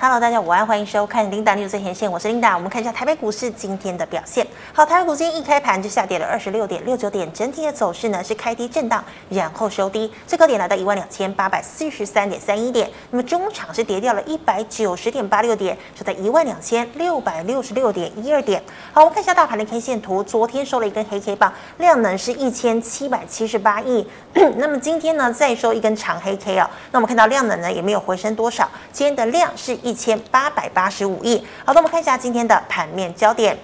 Hello，大家午安，欢迎收看《琳达 News 最前线》，我是琳达。我们看一下台北股市今天的表现。好，台北股今天一开盘就下跌了二十六点六九点，整体的走势呢是开低震荡，然后收低，最高点来到一万两千八百四十三点三一点。那么中场是跌掉了一百九十点八六点，收在一万两千六百六十六点一二点。好，我们看一下大盘的 K 线图，昨天收了一根黑 K 棒，量能是一千七百七十八亿。那么今天呢再收一根长黑 K 啊、哦，那我们看到量能呢也没有回升多少，今天的量是。一千八百八十五亿。好的，我们看一下今天的盘面焦点。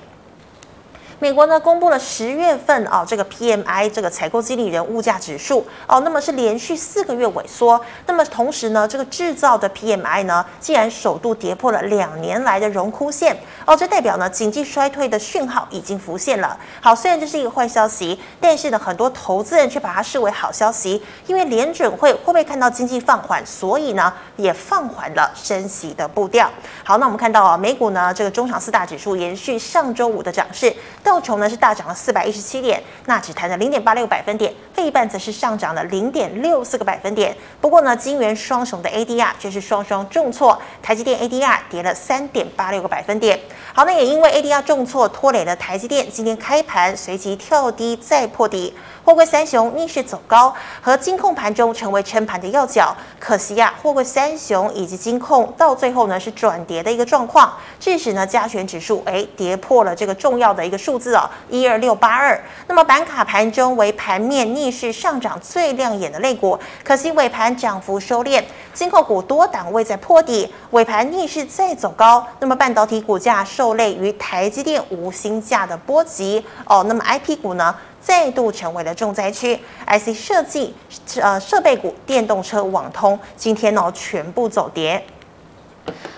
美国呢公布了十月份啊这个 PMI 这个采购经理人物价指数哦，那么是连续四个月萎缩。那么同时呢，这个制造的 PMI 呢，竟然首度跌破了两年来的荣枯线哦，这代表呢经济衰退的讯号已经浮现了。好，虽然这是一个坏消息，但是呢很多投资人却把它视为好消息，因为联准会会不会看到经济放缓，所以呢也放缓了升息的步调。好，那我们看到啊，美股呢这个中场四大指数延续上周五的涨势。琼呢是大涨了四百一十七点，纳指弹了零点八六百分点，费半则是上涨了零点六四个百分点。不过呢，金圆双雄的 ADR 却是双双重挫，台积电 ADR 跌了三点八六个百分点。好，那也因为 ADR 重挫拖累了台积电，今天开盘随即跳低再破底。货柜三雄逆势走高，和金控盘中成为撑盘的要角。可惜呀、啊，货柜三雄以及金控到最后呢是转跌的一个状况，致使呢加权指数哎跌破了这个重要的一个数字哦，一二六八二。那么板卡盘中为盘面逆势上涨最亮眼的类股，可惜尾盘涨幅收敛，金控股多档位在破底，尾盘逆势再走高。那么半导体股价受累于台积电无薪假的波及哦，那么 IP 股呢？再度成为了重灾区，IC 设计、呃设备股、电动车、网通，今天呢全部走跌。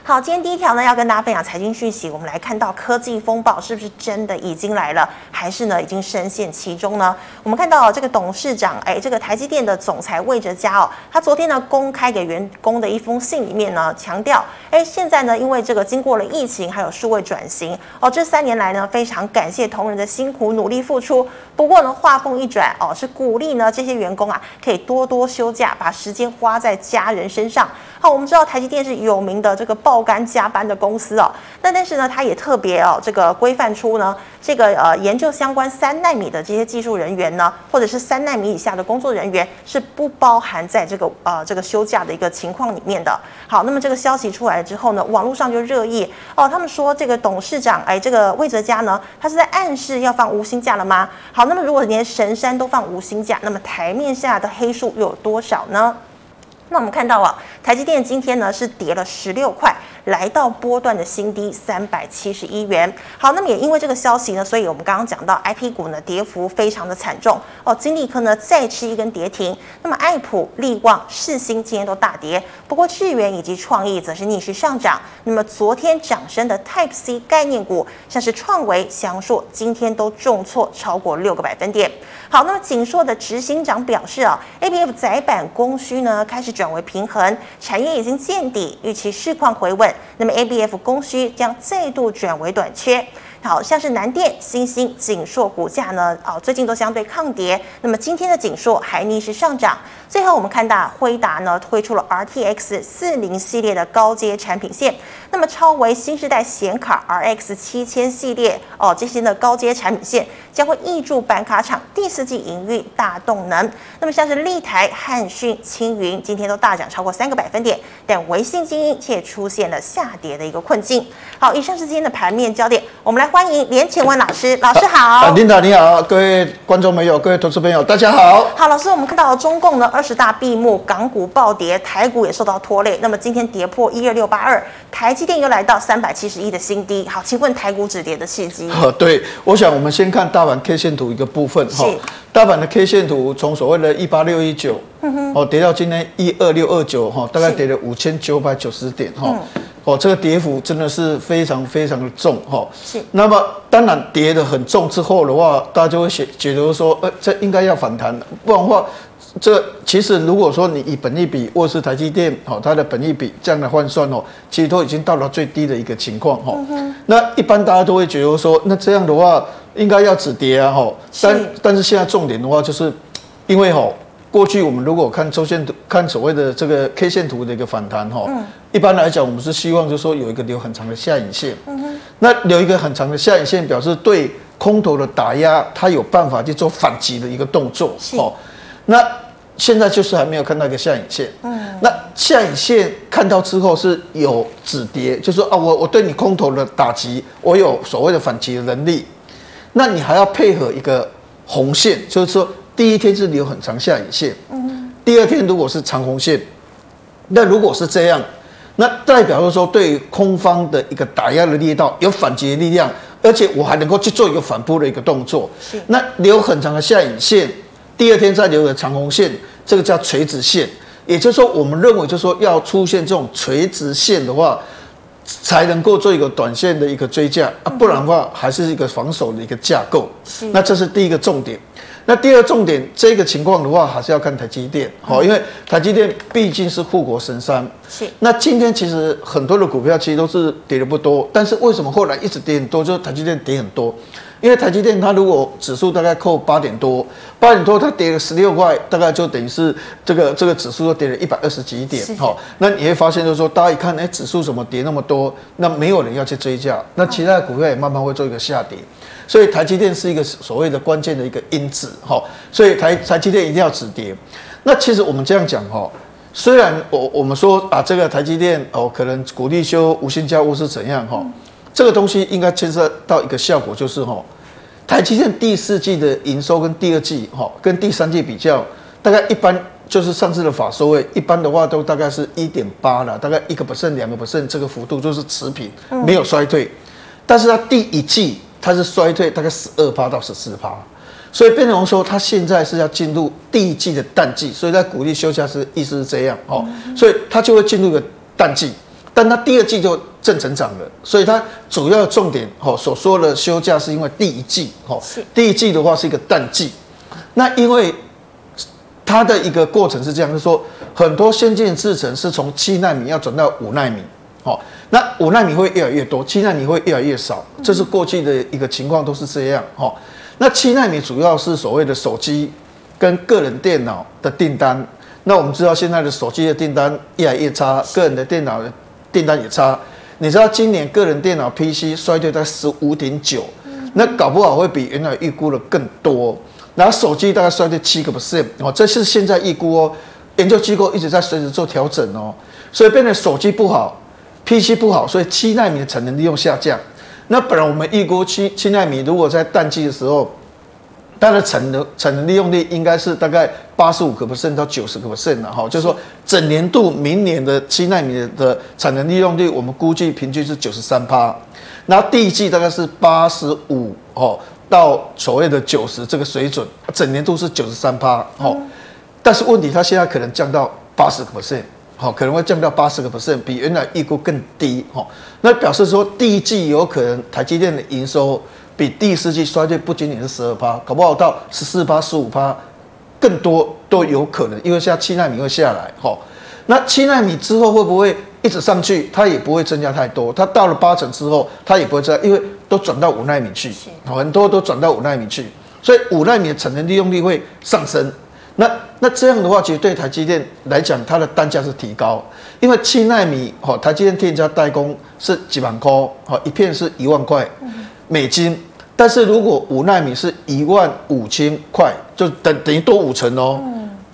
好，今天第一条呢，要跟大家分享财经讯息。我们来看到科技风暴是不是真的已经来了，还是呢已经深陷其中呢？我们看到这个董事长，哎，这个台积电的总裁魏哲嘉哦，他昨天呢公开给员工的一封信里面呢，强调，哎，现在呢因为这个经过了疫情还有数位转型哦，这三年来呢非常感谢同仁的辛苦努力付出。不过呢话锋一转哦，是鼓励呢这些员工啊可以多多休假，把时间花在家人身上。好，我们知道台积电是有名的这个爆肝加班的公司哦，那但是呢，它也特别哦，这个规范出呢，这个呃研究相关三纳米的这些技术人员呢，或者是三纳米以下的工作人员是不包含在这个呃这个休假的一个情况里面的。好，那么这个消息出来之后呢，网络上就热议哦，他们说这个董事长哎，这个魏哲家呢，他是在暗示要放无薪假了吗？好，那么如果连神山都放无薪假，那么台面下的黑数又有多少呢？那我们看到啊，台积电今天呢是跌了十六块。来到波段的新低三百七十一元。好，那么也因为这个消息呢，所以我们刚刚讲到 IP 股呢跌幅非常的惨重哦。金利科呢再吃一根跌停。那么爱普、力旺、世芯今天都大跌，不过智原以及创意则是逆势上涨。那么昨天涨升的 Type C 概念股，像是创维、祥硕，今天都重挫超过六个百分点。好，那么景硕的执行长表示啊，ABF 窄板供需呢开始转为平衡，产业已经见底，预期市况回稳。那么 ABF 供需将再度转为短缺。好像是南电、新兴、景硕股价呢，哦，最近都相对抗跌。那么今天的景硕还逆势上涨。最后我们看到辉达呢推出了 RTX 四零系列的高阶产品线。那么超微新时代显卡 RX 七千系列哦，这些的高阶产品线将会挹注板卡厂第四季营运大动能。那么像是立台、汉讯、青云今天都大涨超过三个百分点，但微信精英却出现了下跌的一个困境。好，以上是今天的盘面焦点，我们来。欢迎连干文老师，老师好。琳达你好，各位观众朋友，各位投资朋友，大家好。好，老师，我们看到了中共呢二十大闭幕，港股暴跌，台股也受到拖累。那么今天跌破一二六八二，台积电又来到三百七十一的新低。好，请问台股止跌的契机？对，我想我们先看大盘 K 线图一个部分哈。大盘的 K 线图从所谓的一八六一九，哦，跌到今天一二六二九，哈，大概跌了五千九百九十点，哈。哦，这个跌幅真的是非常非常的重哈。是。那么当然跌得很重之后的话，大家就会觉觉得说，呃，这应该要反弹，不然的话，这其实如果说你以本益比或是台积电，哦，它的本益比这样的换算哦，其实都已经到了最低的一个情况哈。那一般大家都会觉得说，那这样的话应该要止跌啊哈。但但是现在重点的话，就是因为哈。过去我们如果看周线图，看所谓的这个 K 线图的一个反弹哈，嗯，一般来讲我们是希望就是说有一个留很长的下影线，嗯哼，那留一个很长的下影线，表示对空头的打压，它有办法去做反击的一个动作，哦，那现在就是还没有看到一个下影线，嗯，那下影线看到之后是有止跌，就是说啊，我我对你空头的打击，我有所谓的反击的能力，那你还要配合一个红线，就是说。第一天是留很长下影线，嗯，第二天如果是长红线，那如果是这样，那代表就是说对空方的一个打压的力道有反击的力量，而且我还能够去做一个反扑的一个动作。是，那留很长的下影线，第二天再留个长红线，这个叫垂直线，也就是说我们认为就是说要出现这种垂直线的话，才能够做一个短线的一个追价啊，不然的话还是一个防守的一个架构。是，那这是第一个重点。那第二重点，这个情况的话，还是要看台积电，好，因为台积电毕竟是护国神山。是。那今天其实很多的股票其实都是跌的不多，但是为什么后来一直跌很多？就是台积电跌很多，因为台积电它如果指数大概扣八点多，八点多它跌了十六块，大概就等于是这个这个指数都跌了一百二十几点，好，那你会发现就是说，大家一看，哎，指数怎么跌那么多？那没有人要去追价，那其他的股票也慢慢会做一个下跌。所以台积电是一个所谓的关键的一个因子，哈，所以台台积电一定要止跌。那其实我们这样讲，哈，虽然我我们说啊，这个台积电哦，可能股利修无心价务是怎样，哈，这个东西应该牵涉到一个效果，就是哈，台积电第四季的营收跟第二季，哈，跟第三季比较，大概一般就是上次的法收位，一般的话都大概是一点八了，大概一个 percent 两个 percent 这个幅度就是持平，没有衰退，但是它第一季。它是衰退大概十二趴到十四趴，所以变成说它现在是要进入第一季的淡季，所以在鼓励休假是意思是这样哦，所以它就会进入一个淡季，但它第二季就正成长了，所以它主要重点哦所说的休假是因为第一季哦，第一季的话是一个淡季，那因为它的一个过程是这样，就是说很多先进制程是从七纳米要转到五纳米。哦，那五纳米会越来越多，七纳米会越来越少，这是过去的一个情况，都是这样。哦，那七纳米主要是所谓的手机跟个人电脑的订单。那我们知道现在的手机的订单越来越差，个人的电脑的订单也差。你知道今年个人电脑 PC 衰退在十五点九，那搞不好会比原来预估的更多。然后手机大概衰退七个 percent，哦，这是现在预估哦，研究机构一直在随时做调整哦，所以变成手机不好。PC 不好，所以七纳米的产能利用下降。那本来我们预估七七纳米如果在淡季的时候，它的产能产能利用率应该是大概八十五个 percent 到九十个 percent 的哈，就是说整年度明年的七纳米的产能利用率，我们估计平均是九十三趴。那第一季大概是八十五哦到所谓的九十这个水准，整年度是九十三趴哦。但是问题它现在可能降到八十个 percent。好，可能会降到八十个 percent，比原来预估更低。哈，那表示说第一季有可能台积电的营收比第四季衰退不仅仅是十二趴，搞不好到十四趴、十五趴，更多都有可能。因为现在七纳米会下来，哈，那七纳米之后会不会一直上去？它也不会增加太多。它到了八成之后，它也不会增加，因为都转到五纳米去，很多都转到五纳米去，所以五纳米的产能利用率会上升。那那这样的话，其实对台积电来讲，它的单价是提高，因为七纳米哈，台积电店家代工是几万块，哈，一片是一万块美金，但是如果五纳米是一万五千块，就等等于多五成哦，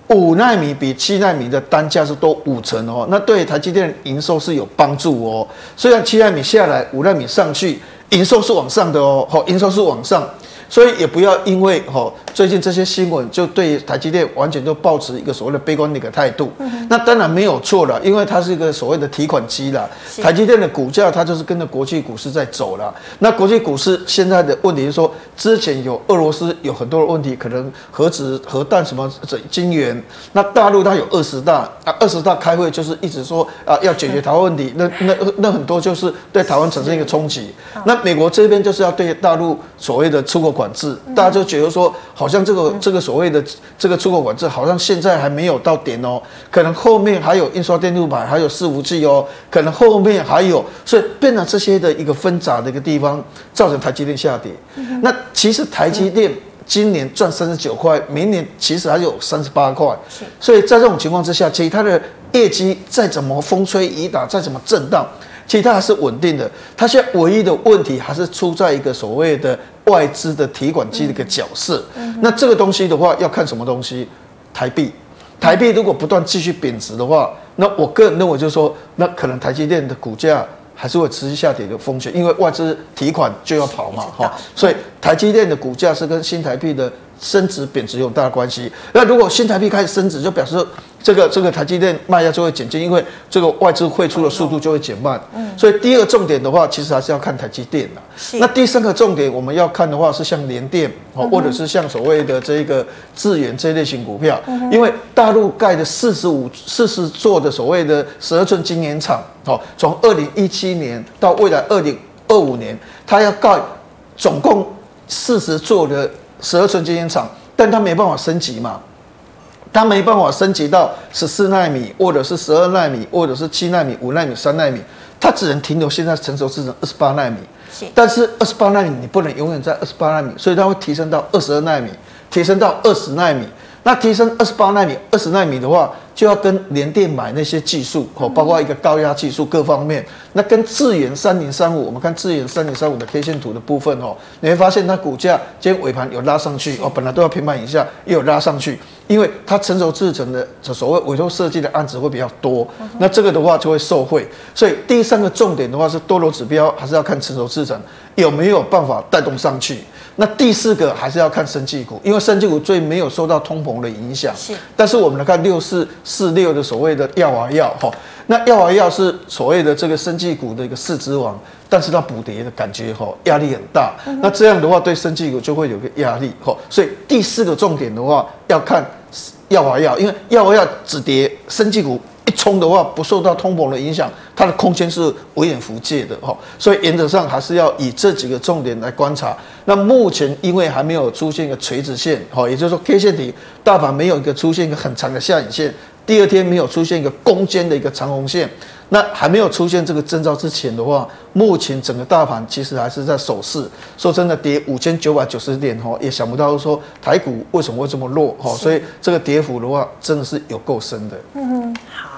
五纳米比七纳米的单价是多五成哦，那对台积电营收是有帮助哦，虽然七纳米下来，五纳米上去，营收是往上的哦，好，营收是往上。所以也不要因为哈最近这些新闻就对台积电完全就抱持一个所谓的悲观的一个态度，那当然没有错了，因为它是一个所谓的提款机啦。台积电的股价它就是跟着国际股市在走了。那国际股市现在的问题是说，之前有俄罗斯有很多的问题，可能核子核弹什么这晶圆，那大陆它有二十大啊，二十大开会就是一直说啊要解决台湾问题，那那那很多就是对台湾产生一个冲击。那美国这边就是要对大陆所谓的出口管。管制，大家就觉得说，好像这个这个所谓的这个出口管制，好像现在还没有到点哦，可能后面还有印刷电路板，还有伺服器哦，可能后面还有，所以变了这些的一个纷杂的一个地方，造成台积电下跌。那其实台积电今年赚三十九块，明年其实还有三十八块，所以在这种情况之下，其实它的业绩再怎么风吹雨打，再怎么震荡，其实它还是稳定的。它现在唯一的问题还是出在一个所谓的外资的提款机的一个角色。那这个东西的话，要看什么东西？台币，台币如果不断继续贬值的话，那我个人认为就是说，那可能台积电的股价。还是会持续下跌的风险，因为外资提款就要跑嘛，哈，所以台积电的股价是跟新台币的升值贬值有大的关系。那如果新台币开始升值，就表示这个这个台积电卖压就会减轻，因为这个外资汇出的速度就会减慢。嗯，所以第二个重点的话，其实还是要看台积电的。那第三个重点我们要看的话，是像联电哦，或者是像所谓的这个智远这一类型股票，因为大陆盖的四十五四十座的所谓的十二寸晶圆厂。好，从二零一七年到未来二零二五年，它要盖总共四十座的十二寸晶圆厂，但它没办法升级嘛，它没办法升级到十四纳米，或者是十二纳米，或者是七纳米、五纳米、三纳米，它只能停留现在成熟制程二十八纳米。是，但是二十八纳米你不能永远在二十八纳米，所以它会提升到二十二纳米，提升到二十纳米。那提升二十八纳米、二十纳米的话，就要跟联电买那些技术哦，包括一个高压技术各方面。那跟智远三零三五，我们看智远三零三五的 K 线图的部分哦，你会发现它股价今天尾盘有拉上去哦，本来都要平盘以下，又有拉上去，因为它成熟制成的所谓委托设计的案子会比较多，那这个的话就会受惠。所以第三个重点的话是多头指标，还是要看成熟制成有没有办法带动上去。那第四个还是要看生技股，因为生技股最没有受到通膨的影响。是，但是我们来看六四四六的所谓的药华药哈，那药华药是所谓的这个生技股的一个四之王，但是它补跌的感觉哈压力很大。那这样的话对生技股就会有个压力哈，所以第四个重点的话要看药华药，因为药华药止跌，生技股。一冲的话，不受到通膨的影响，它的空间是微远弗届的哈，所以原则上还是要以这几个重点来观察。那目前因为还没有出现一个垂直线，哈，也就是说 K 线体大盘没有一个出现一个很长的下影线，第二天没有出现一个攻坚的一个长红线。那还没有出现这个征兆之前的话，目前整个大盘其实还是在守势。说真的，跌五千九百九十点哈，也想不到说台股为什么会这么弱哈，所以这个跌幅的话，真的是有够深的。嗯，好，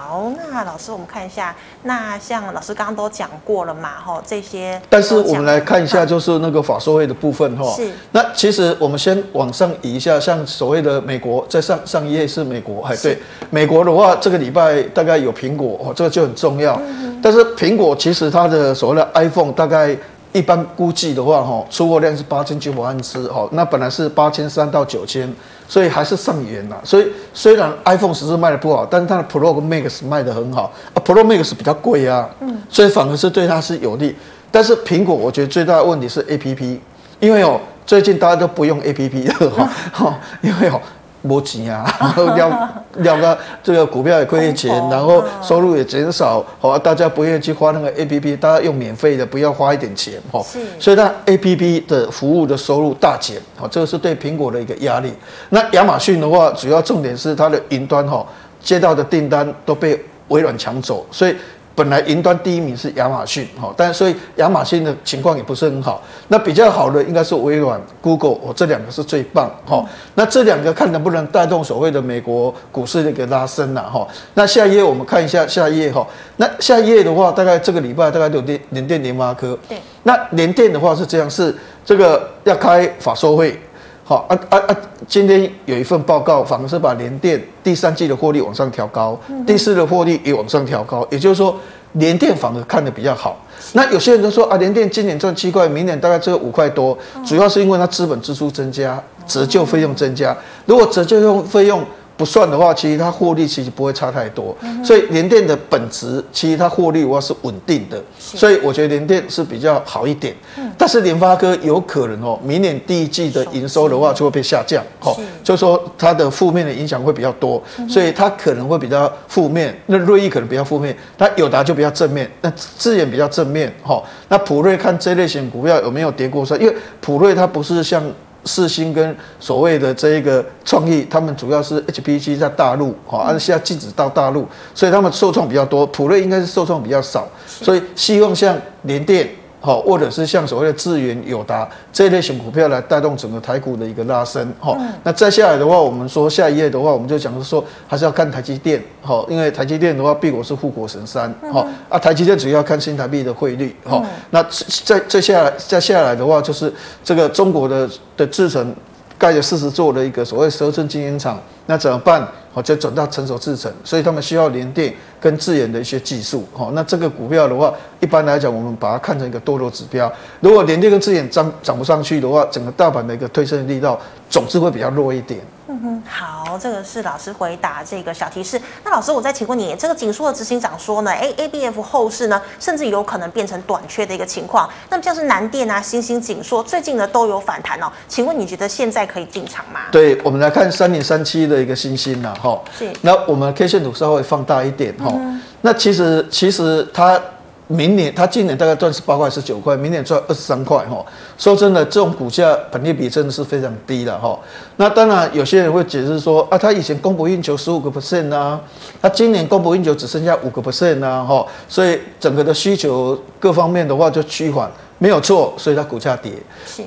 那老师我们看一下，那像老师刚刚都讲过了嘛哈，这些。但是我们来看一下，就是那个法说会的部分哈。是。那其实我们先往上移一下，像所谓的美国，在上上一页是美国，哎对，美国的话，这个礼拜大概有苹果哦，这个就很重要。但是苹果其实它的所谓的 iPhone 大概一般估计的话，哈，出货量是八千九百万只，哈，那本来是八千三到九千，所以还是上缘了。所以虽然 iPhone 十四卖的不好，但是它的 Pro 跟 Max 卖的很好啊，Pro Max 比较贵啊，嗯，所以反而是对它是有利。但是苹果我觉得最大的问题是 APP，因为哦，最近大家都不用 APP 了，哈，因为哦。没钱啊，然后要 要个这个股票也亏钱，然后收入也减少，好，大家不愿意去花那个 A P P，大家用免费的，不要花一点钱，哈，所以它 A P P 的服务的收入大减，好，这个是对苹果的一个压力。那亚马逊的话，主要重点是它的云端，哈，接到的订单都被微软抢走，所以。本来云端第一名是亚马逊，哈，但所以亚马逊的情况也不是很好。那比较好的应该是微软、Google，哦，这两个是最棒，哈。那这两个看能不能带动所谓的美国股市的一个拉升呐，哈。那下一页我们看一下下一页，哈。那下一页的话，大概这个礼拜大概有电联电、联发科。对。那联电的话是这样，是这个要开法说会。好啊啊啊！今天有一份报告，反而是把联电第三季的获利往上调高，第四的获利也往上调高，也就是说联电反而看得比较好。那有些人都说啊，联电今年赚七块，明年大概只有五块多，主要是因为它资本支出增加，折旧费用增加。如果折旧用费用不算的话，其实它获利其实不会差太多，所以联电的本质其实它获利的话是稳定的，所以我觉得联电是比较好一点。但是联发科有可能哦，明年第一季的营收的话就会被下降，哦，就是说它的负面的影响会比较多，所以它可能会比较负面。那瑞昱可能比较负面，那友达就比较正面，那智远比较正面，哈。那普瑞看这类型股票有没有跌过？因为普瑞它不是像。世芯跟所谓的这一个创意，他们主要是 HPC 在大陆，哈，而现在禁止到大陆，所以他们受创比较多。普瑞应该是受创比较少，所以希望像联电好，或者是像所谓的智源、友达这一类型股票来带动整个台股的一个拉升，好，那再下来的话，我们说下一页的话，我们就讲说还是要看台积电，哈，因为台积电的话，必果是护国神山，好，啊，台积电主要看新台币的汇率，好，那再再下来再下来的话，就是这个中国的的制程带着四十座的一个所谓十二寸晶圆厂，那怎么办？哦，就转到成熟制程，所以他们需要联电跟智研的一些技术。哦，那这个股票的话，一般来讲，我们把它看成一个多头指标。如果联电跟智研涨涨不上去的话，整个大盘的一个推升力道总是会比较弱一点。嗯哼，好，这个是老师回答这个小提示。那老师，我再请问你，这个紧缩的执行长说呢，哎，ABF 后市呢，甚至有可能变成短缺的一个情况。那么像是南电啊、新兴、紧缩，最近呢都有反弹哦。请问你觉得现在可以进场吗？对，我们来看三零三七的一个欣兴呐，哈，是。那我们 K 线图稍微放大一点，哈、嗯，那其实其实它。明年它今年大概赚十八块十九块，明年赚二十三块哈。说真的，这种股价本益比真的是非常低的哈。那当然有些人会解释说啊，它以前供不应求十五个 percent 啊，它今年供不应求只剩下五个 percent 啊哈，所以整个的需求各方面的话就趋缓，没有错，所以它股价跌。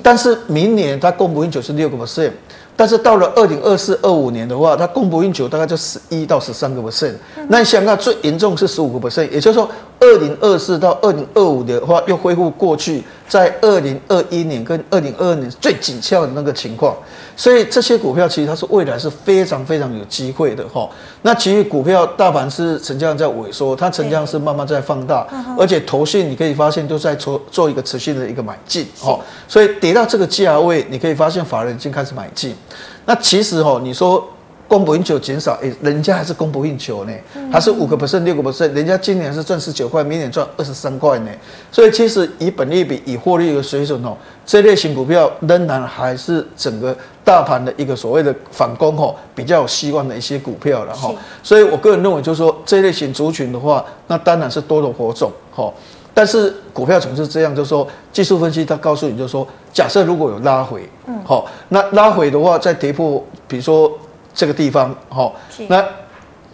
但是明年它供不应求是六个 percent。但是到了二零二四、二五年的话，它供不应求大概就十一到十三个 percent。那你想看最严重是十五个 percent，也就是说，二零二四到二零二五的话，又恢复过去在二零二一年跟二零二二年最紧俏的那个情况。所以这些股票其实它是未来是非常非常有机会的哈。那其实股票大盘是成交量在萎缩，它成交量是慢慢在放大，而且投信你可以发现都在做做一个持续的一个买进哈。所以跌到这个价位，你可以发现法人已经开始买进。那其实哈，你说。供不应求减少，哎，人家还是供不应求呢，还是五个 percent、六个 percent，人家今年是赚十九块，明年赚二十三块呢。所以其实以本利比、以获利的水准哦，这类型股票仍然还是整个大盘的一个所谓的反攻哦，比较有希望的一些股票了哈。所以我个人认为，就是说这类型族群的话，那当然是多头火种哈。但是股票总是这样，就是说技术分析它告诉你，就是说假设如果有拉回，嗯，好，那拉回的话再跌破，比如说。这个地方，好，那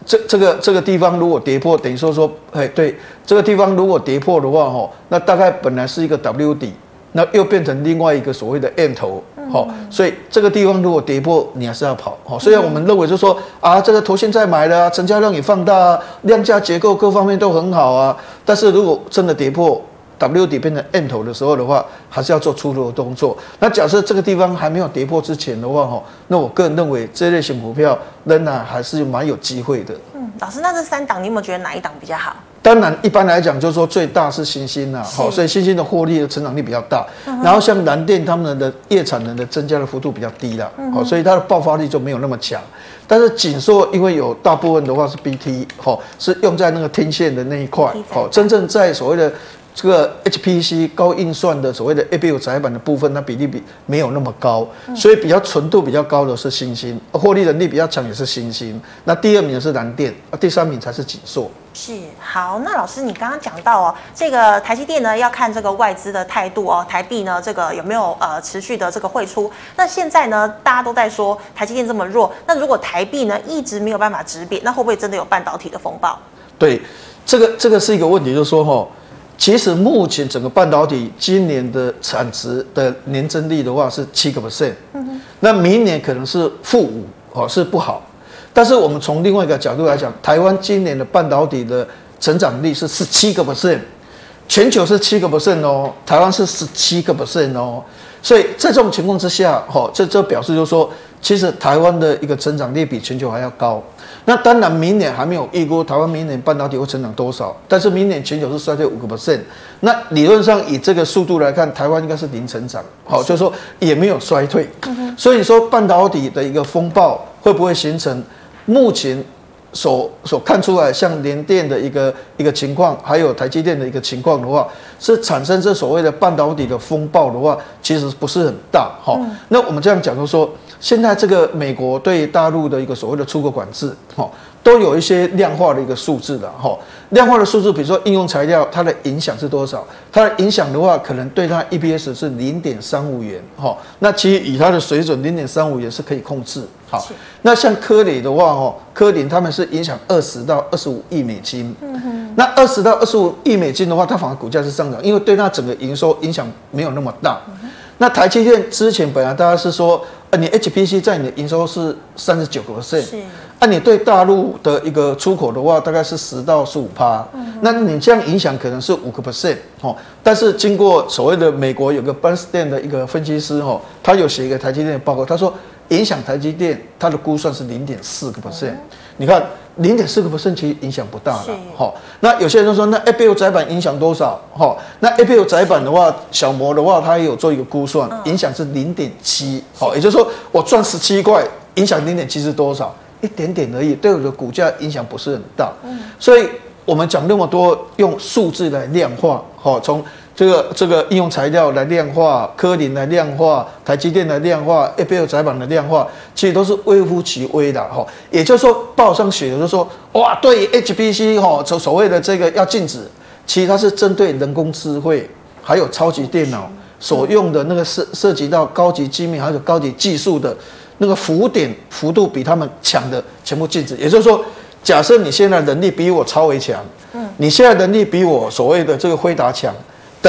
这这个这个地方如果跌破，等于说说，哎，对，这个地方如果跌破的话，哈，那大概本来是一个 W 底，那又变成另外一个所谓的 M 头，好，所以这个地方如果跌破，你还是要跑，好，虽然我们认为就是说啊，这个头现在买了，成交量也放大啊，量价结构各方面都很好啊，但是如果真的跌破，W 底变成 N 头的时候的话，还是要做出头的动作。那假设这个地方还没有跌破之前的话，哈，那我个人认为这类型股票仍然还是蛮有机会的。嗯，老师，那这三档你有没有觉得哪一档比较好？当然，一般来讲就是说最大是新兴啦，好，所以新兴的获利的成长力比较大。嗯、然后像南电他们的业产能的增加的幅度比较低啦，好、嗯，所以它的爆发力就没有那么强。但是景硕因为有大部分的话是 BT，好，是用在那个天线的那一块，好，真正在所谓的。这个 HPC 高运算的所谓的 ABU 载板的部分，它比例比没有那么高，所以比较纯度比较高的是新兴，获利能力比较强也是新兴。那第二名是南电，第三名才是景硕。是好，那老师你刚刚讲到哦，这个台积电呢要看这个外资的态度哦，台币呢这个有没有呃持续的这个汇出？那现在呢大家都在说台积电这么弱，那如果台币呢一直没有办法止贬，那会不会真的有半导体的风暴？对，这个这个是一个问题，就是说哈。其实目前整个半导体今年的产值的年增率的话是七个 percent，那明年可能是负五哦，是不好。但是我们从另外一个角度来讲，台湾今年的半导体的成长率是十七个 percent，全球是七个 percent 哦，台湾是十七个 percent 哦。所以在这种情况之下，哈，这这表示就是说，其实台湾的一个成长率比全球还要高。那当然，明年还没有预估台湾明年半导体会成长多少，但是明年全球是衰退五个 percent。那理论上以这个速度来看，台湾应该是零成长，好，就是说也没有衰退。所以说半导体的一个风暴会不会形成？目前。所所看出来，像联电的一个一个情况，还有台积电的一个情况的话，是产生这所谓的半导体的风暴的话，其实不是很大哈。那我们这样讲，就是说，现在这个美国对大陆的一个所谓的出口管制，哈。都有一些量化的一个数字的哈，量化的数字，比如说应用材料，它的影响是多少？它的影响的话，可能对它 EPS 是零点三五元哈。那其实以它的水准，零点三五元是可以控制。好，那像科磊的话，哦，科林他们是影响二十到二十五亿美金。嗯哼。那二十到二十五亿美金的话，它反而股价是上涨，因为对它整个营收影响没有那么大。那台积电之前本来大家是说，呃，你 HPC 在你的营收是三十九个 percent，是，啊，你对大陆的一个出口的话，大概是十到十五趴，那你这样影响可能是五个 percent，哦，但是经过所谓的美国有个 Bernstein 的一个分析师，哦，他有写一个台积电的报告，他说影响台积电，它的估算是零点四个 percent，你看。零点四个 percent 其实影响不大了，哈。那有些人都说，那 A B U 载板影响多少？哈，那 A B U 载板的话，小摩的话，它也有做一个估算，影响是零点七，好，也就是说我赚十七块，影响零点七是多少？一点点而已，对我的股价影响不是很大。嗯，所以我们讲那么多，用数字来量化，哈，从。这个这个应用材料来量化，科林来量化，台积电来量化，ABF 载板的量化，其实都是微乎其微的哈。也就是说，报上写的就是说，哇，对 HPC 哈，所所谓的这个要禁止，其实它是针对人工智慧还有超级电脑所用的那个涉涉及到高级机密还有高级技术的那个浮点幅度比他们强的全部禁止。也就是说，假设你现在能力比我超微强，嗯，你现在能力比我所谓的这个辉达强。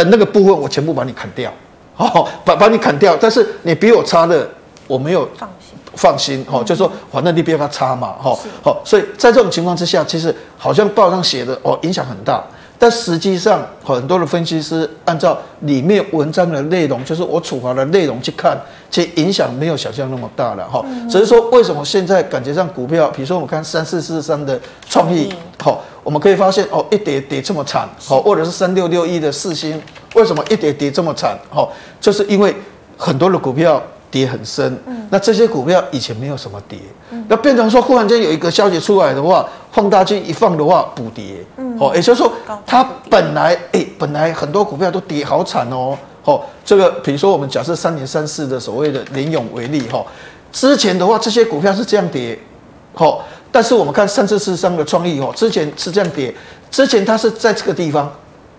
的那个部分我全部把你砍掉，哦，把把你砍掉，但是你比我差的我没有放心。放心，哦，就是说反正你比他差嘛，哈，好，所以在这种情况之下，其实好像报上写的哦影响很大。但实际上，很多的分析师按照里面文章的内容，就是我处罚的内容去看，其实影响没有想象那么大了哈。只是说，为什么现在感觉上股票，比如说我们看三四四三的创意，好，我们可以发现哦，一跌跌这么惨，好，或者是三六六一的四星，为什么一跌跌这么惨？好，就是因为很多的股票。跌很深，嗯。那这些股票以前没有什么跌，嗯。那变成说忽然间有一个消息出来的话，放大镜一放的话补跌，嗯。哦，也就是说它本来哎本来很多股票都跌好惨哦，哦，这个比如说我们假设三点三四的所谓的联勇为例哈，之前的话这些股票是这样跌，哦，但是我们看三四四三的创意哦，之前是这样跌，之前它是在这个地方。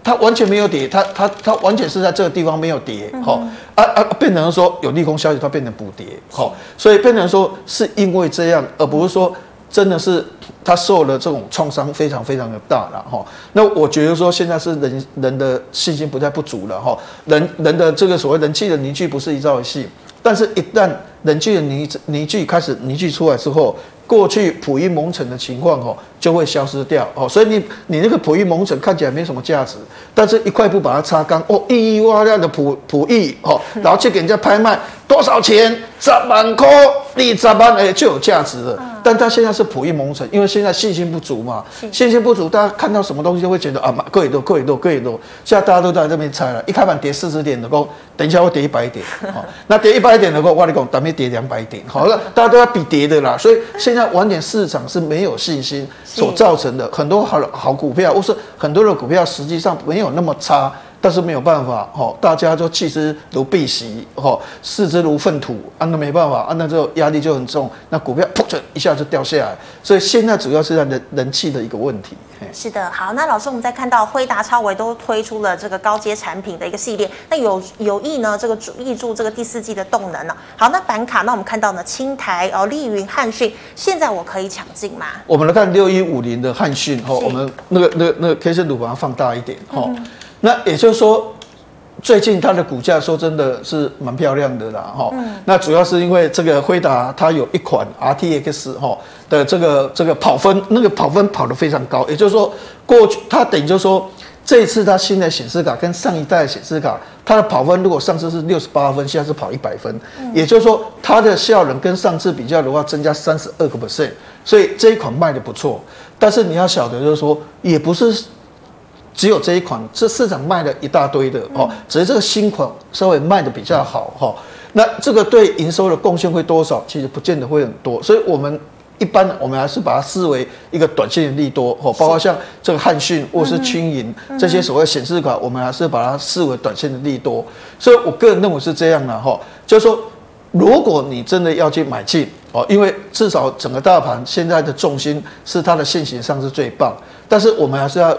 它完全没有跌，它它它完全是在这个地方没有跌，好、嗯、啊啊，变成说有利空消息，它变成补跌，好，所以变成说是因为这样，而不是说真的是它受了这种创伤非常非常的大了哈。那我觉得说现在是人人的信心不再不足了哈，人人的这个所谓人气的凝聚不是一朝一夕，但是一旦人气的凝凝聚开始凝聚出来之后。过去普一蒙尘的情况哦，就会消失掉哦，所以你你那个普一蒙尘看起来没什么价值，但是一块布把它擦干哦，一一哇亮的普普一哦，然后去给人家拍卖多少钱？十万块，你十万哎就有价值了。但他现在是普一蒙尘，因为现在信心不足嘛，信心不足，大家看到什么东西就会觉得啊，买贵多贵多贵多。现在大家都在这边猜了，一开盘跌四十点的够，等一下会跌一百点，好，那跌一百点的够，我跟你讲，等面跌两百点，好了，大家都要比跌的啦，所以现在完全市场是没有信心所造成的，很多好好股票或是很多的股票实际上没有那么差。但是没有办法，吼，大家就弃之如敝屣，吼，视之如粪土，啊，那没办法，啊，那这压力就很重，那股票噗就一下就掉下来，所以现在主要是在人人气的一个问题。是的，好，那老师，我们在看到辉达、超维都推出了这个高阶产品的一个系列，那有有意呢，这个主挹注这个第四季的动能呢？好，那板卡，那我们看到呢，青台哦，立云、汉讯，现在我可以抢进吗？我们来看六一五零的汉讯，吼，我们那个那个那个 K 线图把它放大一点，吼、嗯。那也就是说，最近它的股价说真的是蛮漂亮的啦，哈。那主要是因为这个辉达它有一款 RTX 哈的这个这个跑分，那个跑分跑得非常高。也就是说，过去它等于就是说，这一次它新的显示卡跟上一代显示卡，它的跑分如果上次是六十八分，现在是跑一百分。也就是说，它的效能跟上次比较的话，增加三十二个 percent。所以这一款卖的不错。但是你要晓得，就是说，也不是。只有这一款，这市场卖了一大堆的哦，只是这个新款稍微卖的比较好哈。那这个对营收的贡献会多少？其实不见得会很多，所以我们一般我们还是把它视为一个短线的利多哦。包括像这个汉讯或是轻盈这些所谓显示卡，我们还是把它视为短线的利多。所以我个人认为是这样的哈，就是说，如果你真的要去买进哦，因为至少整个大盘现在的重心是它的现行上是最棒，但是我们还是要。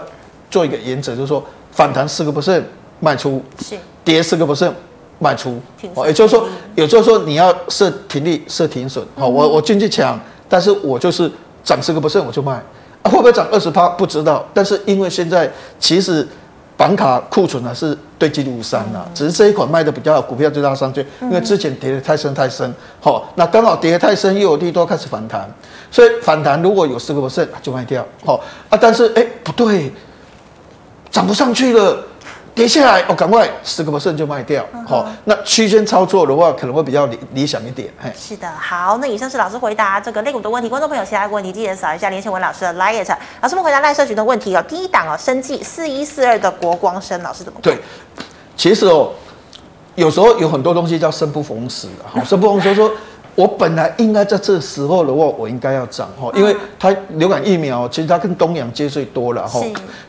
做一个原则，就是说反弹四个 percent 卖出，是。跌四个 percent 卖出，哦，也就是说，也就是说你要设停利设停损，好，我我进去抢，但是我就是涨四个 percent 我就卖，啊，啊、会不会涨二十趴？不知道。但是因为现在其实板卡库存呢是堆积如山呐，只是这一款卖的比较好，股票就拉上去，因为之前跌得太深太深，好，那刚好跌得太深又有利多开始反弹，所以反弹如果有四个 percent 就卖掉，好啊，但是哎、欸、不对，涨不上去了。跌下来，我、哦、赶快十个 percent 就卖掉。好、嗯，那区间操作的话，可能会比较理理想一点。嘿，是的，好，那以上是老师回答这个类股的问题。观众朋友，其他问题记得扫一下连线文老师的 liet。老师们回答赖社群的问题哦。第一档哦，生技四一四二的国光生，老师怎么？对，其实哦，有时候有很多东西叫生不逢时。好，生不逢时说。我本来应该在这时候的话，我应该要涨哈，因为它流感疫苗其实它跟东洋接最多了哈，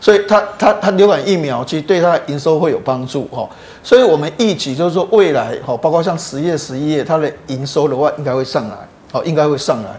所以它它它流感疫苗其实对它的营收会有帮助哈，所以我们预计就是说未来哈，包括像十月、十一月它的营收的话，应该会上来，好，应该会上来。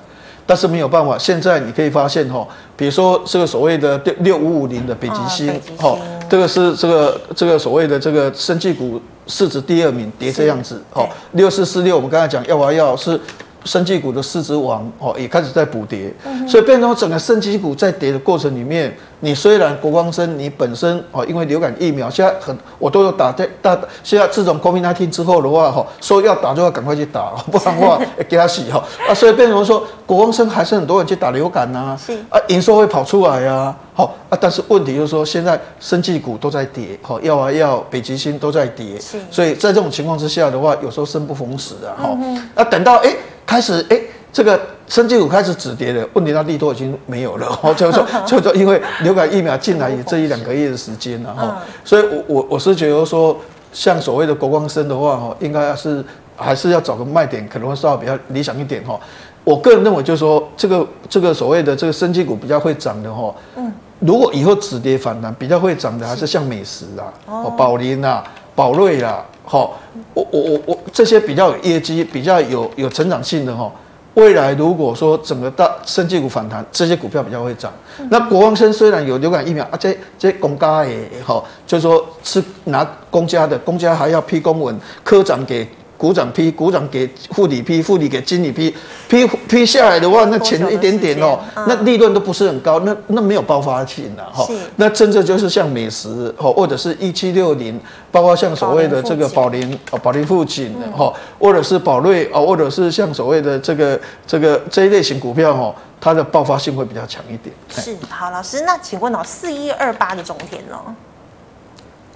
但是没有办法，现在你可以发现哈，比如说这个所谓的六六五五零的北极星，哈，这个是这个这个所谓的这个生技股市值第二名，跌这样子，好，六四四六，我们刚才讲要不要是。生技股的市值王哦，也开始在补跌，所以变成整个生技股在跌的过程里面，你虽然国光生你本身哦，因为流感疫苗现在很我都有打在打，现在自从 COVID-19 之后的话哈，说要打就要赶快去打，不然的话 给他洗哈啊，所以变成说国光生还是很多人去打流感呐，是。啊，营收会跑出来呀，好啊，但是问题就是说现在生技股都在跌，好药啊药北极星都在跌，是，所以在这种情况之下的话，有时候生不逢时啊，哈，啊等到哎。开始哎，这个生技股开始止跌了，问题它利多已经没有了，哦，就是说，就是说，因为流感疫苗进来也这一两个月的时间了哈，所以我我我是觉得说，像所谓的国光生的话哈，应该是还是要找个卖点，可能会稍微比较理想一点哈。我个人认为就是说，这个这个所谓的这个生技股比较会涨的哈，嗯，如果以后止跌反弹比较会涨的，还是像美食啊，哦，宝林啊，宝瑞啊。好，我我我我这些比较有业绩、比较有有成长性的哈，未来如果说整个大生技股反弹，这些股票比较会涨。那国王生虽然有流感疫苗啊，这这公家也好，就是说是拿公家的，公家还要批公文，科长给。股长批，股长给副理批，副理给经理批，批批下来的话，那钱一点点哦，那利润都不是很高，那那没有爆发性的哈。那真正就是像美食哈，或者是一七六零，包括像所谓的这个宝林哦，宝林富锦哈，或者是宝瑞哦，或者是像所谓的这个这个这一类型股票哈，它的爆发性会比较强一点。是，好，老师，那请问哦，四一二八的中天呢？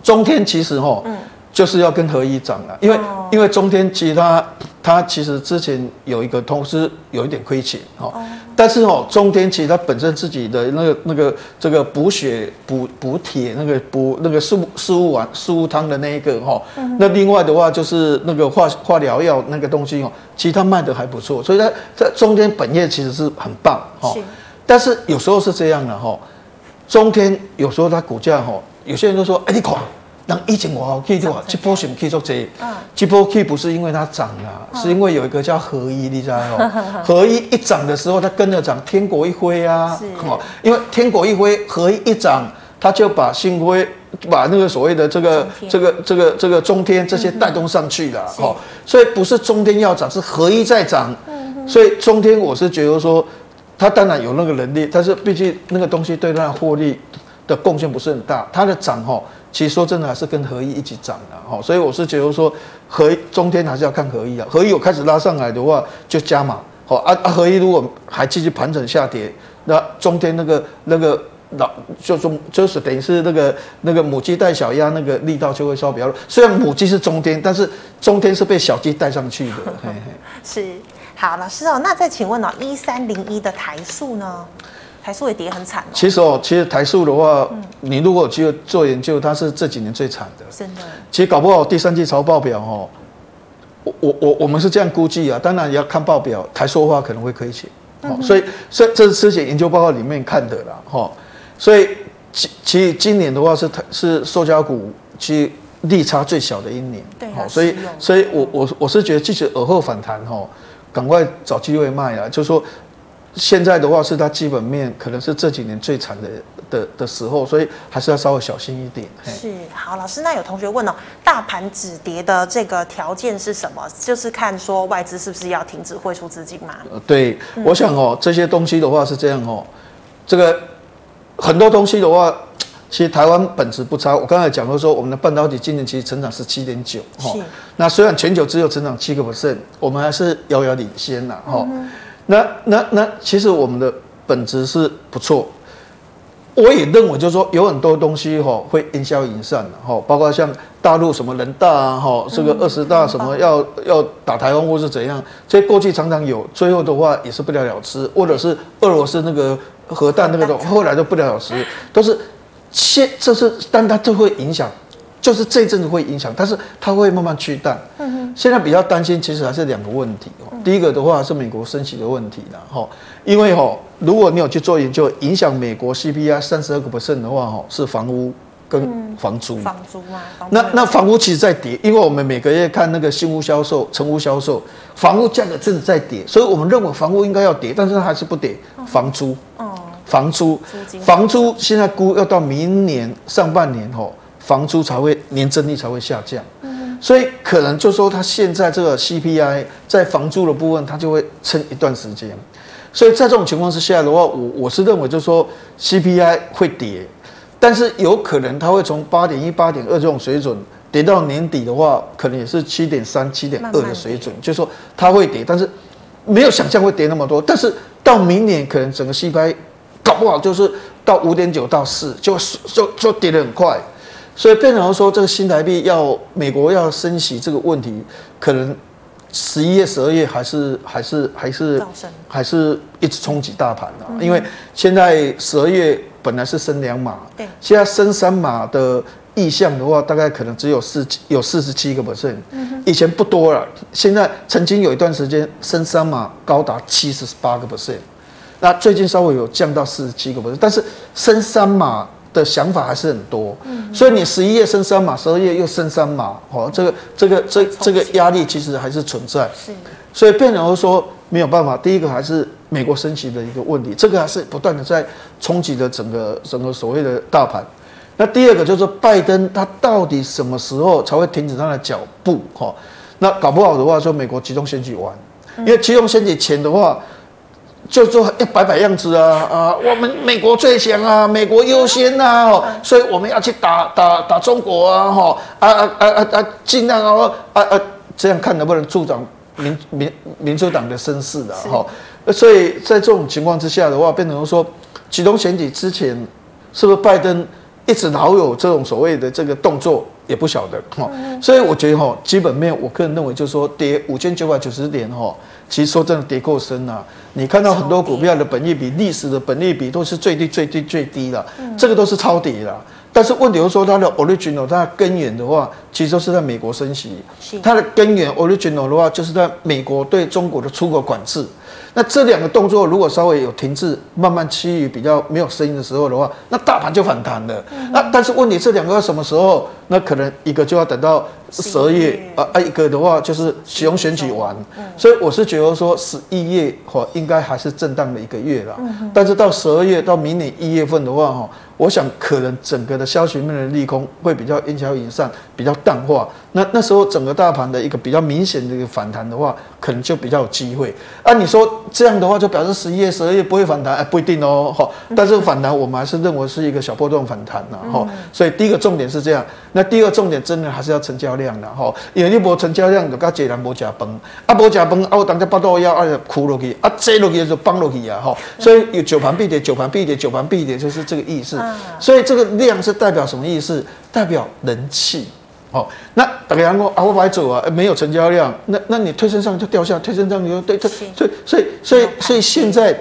中天其实哈，嗯。就是要跟合一涨了，因为因为中天其实它它其实之前有一个同时有一点亏钱哈，但是哦中天其实它本身自己的那个那个这个补血补补铁那个补那个四四物丸四物汤的那一个哈，那另外的话就是那个化化疗药那个东西哦，其实它卖的还不错，所以它在中天本业其实是很棒哈，但是有时候是这样的哈，中天有时候它股价哈，有些人都说哎你垮。那疫情我好记住啊，这波什么可以做这？这波 K 不是因为它涨啊，是因为有一个叫合一，你知道吗？合一一涨的时候，它跟着涨，天国一挥啊，哦，因为天国一挥，合一一涨，它就把星辉，把那个所谓的这个这个这个这个中天这些带动上去了，哦，所以不是中天要涨，是合一在涨，所以中天我是觉得说，它当然有那个能力，但是毕竟那个东西对它的获利的贡献不是很大，它的涨哈。其实说真的，还是跟合一一起涨的哈，所以我是觉得说，合一中天还是要看合一啊。合一有开始拉上来的话，就加码。好啊啊，合一如果还继续盘整下跌，那中天那个那个老就中就是等于是那个那个母鸡带小鸭那个力道就会稍微比较弱。虽然母鸡是中天，但是中天是被小鸡带上去的。嘿嘿 是，好老师哦，那再请问哦，一三零一的台数呢？台塑也跌很惨。其实哦，其实台塑的话，嗯你如果有机会做研究，它是这几年最惨的。真的。其实搞不好第三季财报表哦，我我我我们是这样估计啊，当然也要看报表，台塑的话可能会亏钱。哦，所以所以这是之前研究报告里面看的啦，哈。所以其其实今年的话是台是塑胶股其实利差最小的一年。对。所以所以我我我是觉得，即使尔后反弹哈，赶快找机会卖啊，就是说。现在的话是它基本面可能是这几年最惨的的的时候，所以还是要稍微小心一点。是，好，老师，那有同学问哦，大盘止跌的这个条件是什么？就是看说外资是不是要停止汇出资金吗？对，我想哦，这些东西的话是这样哦，这个很多东西的话，其实台湾本质不差。我刚才讲到说，我们的半导体今年其实成长是七点九，哈。那虽然全球只有成长七个 percent，我们还是遥遥领先了，哈、嗯。那那那，其实我们的本质是不错。我也认为，就是说有很多东西哈会烟消云散的哈，包括像大陆什么人大啊哈，这个二十大什么要要打台湾或是怎样，这过去常常有，最后的话也是不了了之，或者是俄罗斯那个核弹那个东，后来都不了了之，都是现这是，但它就会影响。就是这阵子会影响，但是它会慢慢去淡。嗯哼。现在比较担心，其实还是两个问题哦。第一个的话是美国升息的问题了哈，因为哈，如果你有去做研究，影响美国 CPI 三十二个 percent 的话哈，是房屋跟房租。房租嘛。那那房屋其实在跌，因为我们每个月看那个新屋销售、成屋销售，房屋价格真的在跌，所以我们认为房屋应该要跌，但是它还是不跌。房租。哦。房租。房租现在估要到明年上半年哈。房租才会年增率才会下降，所以可能就说它现在这个 CPI 在房租的部分，它就会撑一段时间。所以在这种情况之下的话，我我是认为就是说 CPI 会跌，但是有可能它会从八点一、八点二这种水准跌到年底的话，可能也是七点三、七点二的水准，就是说它会跌，但是没有想象会跌那么多。但是到明年可能整个 CPI 搞不好就是到五点九到四，就就就跌得很快。所以变成说，这个新台币要美国要升息这个问题，可能十一月、十二月还是还是还是还是一直冲击大盘的，因为现在十二月本来是升两码，对，现在升三码的意向的话，大概可能只有四有四十七个 percent，以前不多了，现在曾经有一段时间升三码高达七十八个 percent，那最近稍微有降到四十七个 percent，但是升三码。的想法还是很多，所以你十一月升三码，十二月又升三码，哦，这个这个这这个压力其实还是存在，是，所以变成说没有办法。第一个还是美国升息的一个问题，这个还是不断的在冲击着整个整个所谓的大盘。那第二个就是拜登他到底什么时候才会停止他的脚步？哈，那搞不好的话说美国集中选举完，因为集中选举前的话。就做一摆摆样子啊啊！我们美国最强啊，美国优先呐、啊，所以我们要去打打打中国啊！哈啊啊啊啊啊！尽量啊啊啊！这样看能不能助长民民民主党的声势的哈。所以在这种情况之下的话，变成说，启动选举之前，是不是拜登一直老有这种所谓的这个动作？也不晓得哈。所以我觉得哈，基本面我个人认为就是说跌五千九百九十点哈。其实说真的，跌够深了。你看到很多股票的本益比、历史的本益比都是最低、最低、最低的，这个都是超底了。但是问题是说，它的 original 它的根源的话，其实都是在美国升息。它的根源 original 的话，就是在美国对中国的出口管制。那这两个动作如果稍微有停滞，慢慢趋于比较没有声音的时候的话，那大盘就反弹了。那但是问题这两个要什么时候？那可能一个就要等到十二月啊啊，一个的话就是使用选举完。所以我是觉得说十一月哈应该还是震荡的一个月了。但是到十二月到明年一月份的话哈。我想可能整个的消息面的利空会比较烟消云散，比较淡化。那那时候整个大盘的一个比较明显的一个反弹的话，可能就比较有机会。啊，你说这样的话就表示十一月、十二月不会反弹？哎，不一定哦。哈，但是反弹我们还是认为是一个小波动反弹呐。哈，所以第一个重点是这样。那第二个重点真的还是要成交量的哈，因为你无成交量就跟济人无吃饭，啊无吃饭，啊我当只巴肚要啊哭落去，啊坐落去就崩落去啊哈。所以有九盘必跌，九盘必跌，九盘必跌就是这个意思。所以这个量是代表什么意思？代表人气。好，那大家讲啊，我买走啊，没有成交量，那那你推升上就掉下，推升上你就对对，所以所以所以所以现在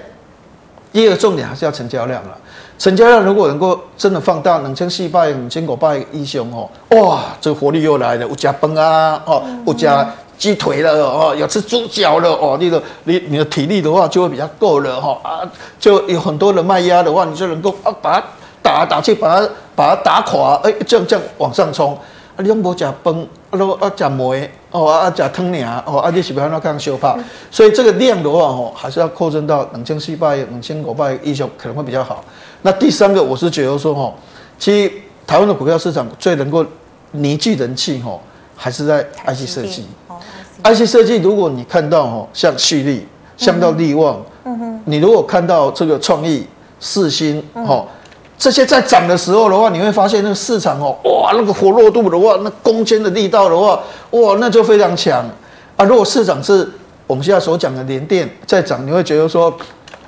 第二个重点还是要成交量了。成交量如果能够真的放大，两千四百、五千五百以上哦，哇，这个活力又来了，有加崩啊，哦，有加鸡腿了哦，有吃猪脚了哦，你的你你的体力的话就会比较够了哈啊，就有很多人卖压的话，你就能够啊把它。打打去，把它把它打垮，哎、欸，这样这样往上冲。啊，你拢无食饭，啊，拢啊食糜，哦啊啊食汤尔，哦啊你是不是要看小怕？所以这个量的话，哦，还是要扩增到两千四百、两千五百以上，可能会比较好。那第三个，我是觉得说，哈，其实台湾的股票市场最能够凝聚人气，哈，还是在 IC 设计。IC 设计，如果你看到，哈，像旭力，像到力旺，嗯哼，你如果看到这个创意、世芯，哈。这些在涨的时候的话，你会发现那个市场哦，哇，那个活络度的话，那攻坚的力道的话，哇，那就非常强啊。如果市场是我们现在所讲的联电在涨，你会觉得说，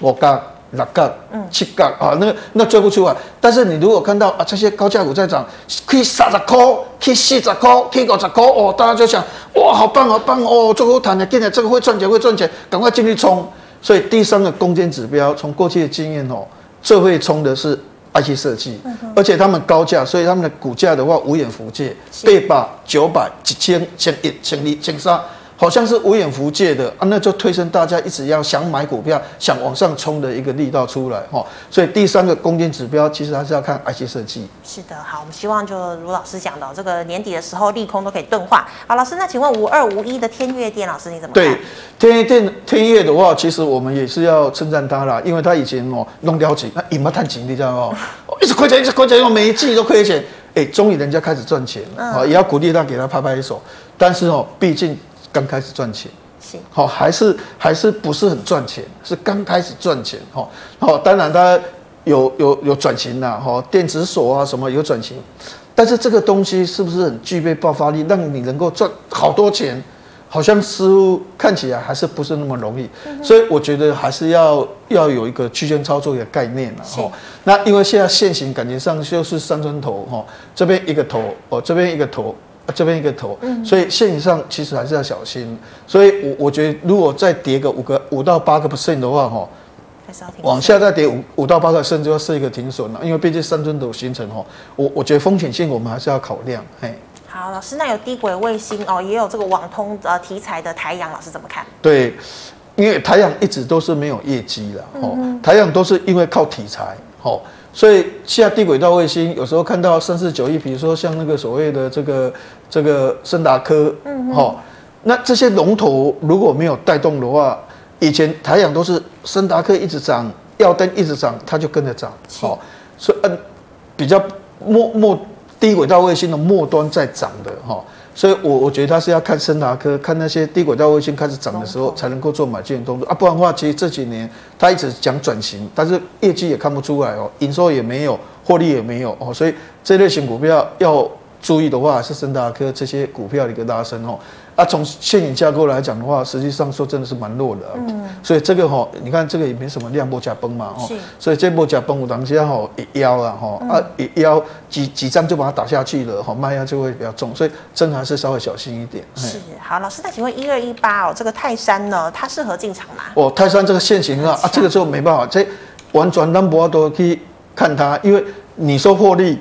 我刚。六杠、七杠啊，那个那追不出来。但是你如果看到啊，这些高价股在涨，可以三十块，可以四十块，可以五十块哦，大家就想哇，好棒好棒哦，这个好谈的，现在这个会赚钱会赚钱，赶快进去冲。所以第三个攻坚指标，从过去的经验哦，最会冲的是 IC 设计，而且他们高价，所以他们的股价的话无远弗届，对吧、九百、一千、千一、千二、千三。好像是无眼福界的啊，那就推升大家一直要想买股票、想往上冲的一个力道出来哈。所以第三个攻坚指标，其实还是要看 IC 设计。是的，好，我们希望就如老师讲的，这个年底的时候利空都可以钝化。好，老师，那请问五二五一的天越电，老师你怎么看？对，天越电天越的话，其实我们也是要称赞他啦，因为他以前哦弄掉钱，那隐没探钱，你知道吗？一直亏钱，一直亏钱，每一季都亏钱。哎，终于人家开始赚钱了，啊、嗯，也要鼓励他，给他拍拍手。但是哦，毕竟。刚开始赚钱，是好还是还是不是很赚钱？是刚开始赚钱，哈，好，当然它有有有转型了，哈，电子锁啊什么有转型，但是这个东西是不是很具备爆发力，让你能够赚好多钱？好像似乎看起来还是不是那么容易，所以我觉得还是要要有一个区间操作的概念了，哈。那因为现在线型感觉上就是三尊头，哈，这边一个头，哦，这边一个头。啊，这边一个头，所以线型上其实还是要小心。所以，我我觉得如果再跌个五个五到八个 percent 的话，哈，往下再跌五五到八个 percent 就要设一个停损了，因为毕竟三尊头形成，哈，我我觉得风险性我们还是要考量。嘿，好，老师，那有低轨卫星哦，也有这个网通呃题材的台阳，老师怎么看？对，因为台阳一直都是没有业绩的，哦，台阳都是因为靠题材，哦。所以现在低轨道卫星有时候看到三四九亿，比如说像那个所谓的这个这个森达科，嗯，好，那这些龙头如果没有带动的话，以前台阳都是森达科一直涨，耀登一直涨，它就跟着涨，好，所以嗯，比较末末低轨道卫星的末端在涨的哈。所以我，我觉得他是要看升达科，看那些低轨道卫星开始涨的时候，才能够做买进的动作啊，不然的话，其实这几年他一直讲转型，但是业绩也看不出来哦，营收也没有，获利也没有哦，所以这类型股票要注意的话，是森达科这些股票的一个拉升哦。啊，从现影架构来讲的话，实际上说真的是蛮弱的，嗯，所以这个哈，你看这个也没什么量波加崩嘛，哦，所以这波加崩，我当下哈一腰了哈，啊一腰几几张就把它打下去了，哈，卖压就会比较重，所以真的还是稍微小心一点。是，好，老师，那请问一二一八哦，这个泰山呢，它适合进场吗？哦，泰山这个线型啊，啊，这个时候没办法，这完全单波都可以看它，因为你说获利。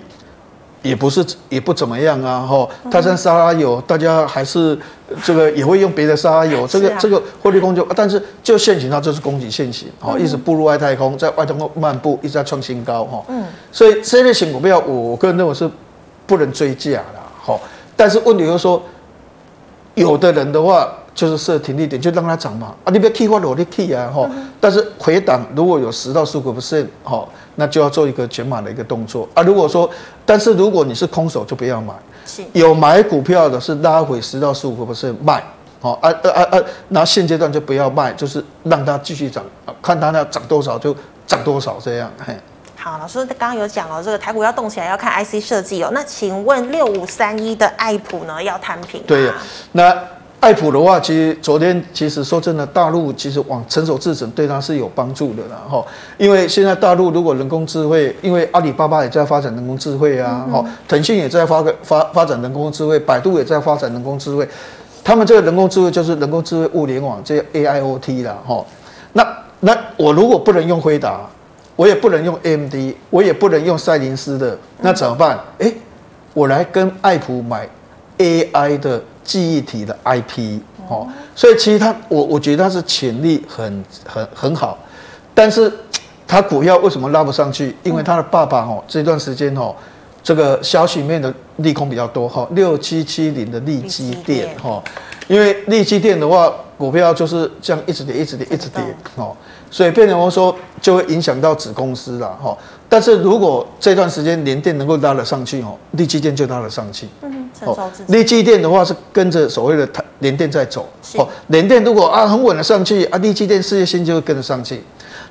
也不是也不怎么样啊，哈，泰山沙拉油，大家还是这个也会用别的沙拉油，这个这个获利工具，但是就现行它就是攻击线型，哈，一直步入外太空，在外太空漫步，一直在创新高，哈，嗯，所以这类型股票，我个人认为是不能追价的，哈，但是问题就是说，有的人的话。就是设停利点，就让它涨嘛。啊！你不要 K 花了，你 K 啊哈！但是回档如果有十到十五个 percent 哈，那就要做一个减码的一个动作啊。如果说，但是如果你是空手，就不要买。有买股票的是拉回十到十五个 percent 卖，好啊啊啊啊！那现阶段就不要卖，就是让它继续涨，看它那涨多少就涨多少这样。嘿。好，老师刚刚有讲哦，这个台股要动起来要看 IC 设计哦。那请问六五三一的爱普呢？要摊平？对呀，那。爱普的话，其实昨天其实说真的，大陆其实往成熟制程对它是有帮助的啦，哈。因为现在大陆如果人工智慧，因为阿里巴巴也在发展人工智慧啊，哈，腾讯也在发个发发展人工智慧，百度也在发展人工智慧，他们这个人工智慧就是人工智慧物联网，这 AIoT 啦，哈。那那我如果不能用辉达，我也不能用 AMD，我也不能用赛灵思的，那怎么办？哎，我来跟爱普买 AI 的。记忆体的 IP 哦，所以其实它我我觉得它是潜力很很很好，但是它股票为什么拉不上去？因为它的爸爸哦这段时间哦，这个消息面的利空比较多哈，六七七零的利基电哈，因为利基电的话股票就是这样一直跌一直跌一直跌哦，所以变成说就会影响到子公司了哈。但是如果这段时间联电能够拉得上去哦，利基电就拉得上去。哦，力积电的话是跟着所谓的台联电在走。哦，联电如果啊很稳的上去啊，力基电世界线就会跟着上去。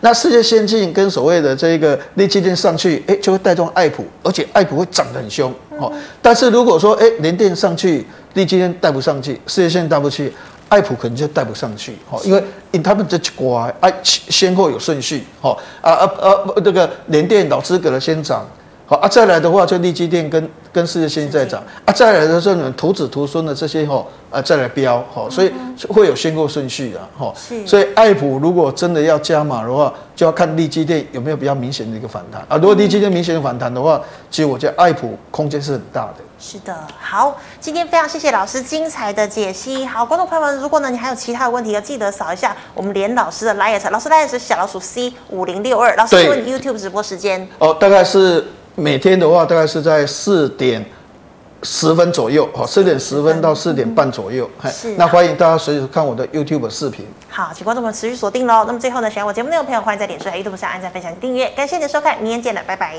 那世界先进跟所谓的这个力基电上去，哎，就会带动爱普，而且爱普会涨得很凶。哦，但是如果说哎联电上去，力基电带不上去，世界先进带不去，爱普可能就带不上去。哦，因为因他们这乖，哎，先后有顺序。哦，啊啊啊，这个联电老资格的先涨。好啊，再来的话就力积电跟跟世界先进在涨啊，再来的时候呢，徒子徒孙的这些吼啊再来飙吼，所以会有先后顺序的吼。是。所以爱普如果真的要加码的话，就要看力积电有没有比较明显的一个反弹啊。如果力积电明显的反弹的话，其实我觉得爱普空间是很大的。是的，好，今天非常谢谢老师精彩的解析。好，观众朋友们，如果呢你还有其他的问题，要记得扫一下我们连老师的 LINE，老师 LINE 是小老鼠 C 五零六二。老师问 YouTube 直播时间哦，大概是。每天的话，大概是在四点十分左右，好，四点十分到四点半左右。是，那欢迎大家随时看我的 YouTube 视频。好，请观众们持续锁定喽。那么最后呢，喜欢我节目内容的朋友，欢迎在脸书和 YouTube 上按赞、分享、订阅。感谢您的收看，明天见了，拜拜。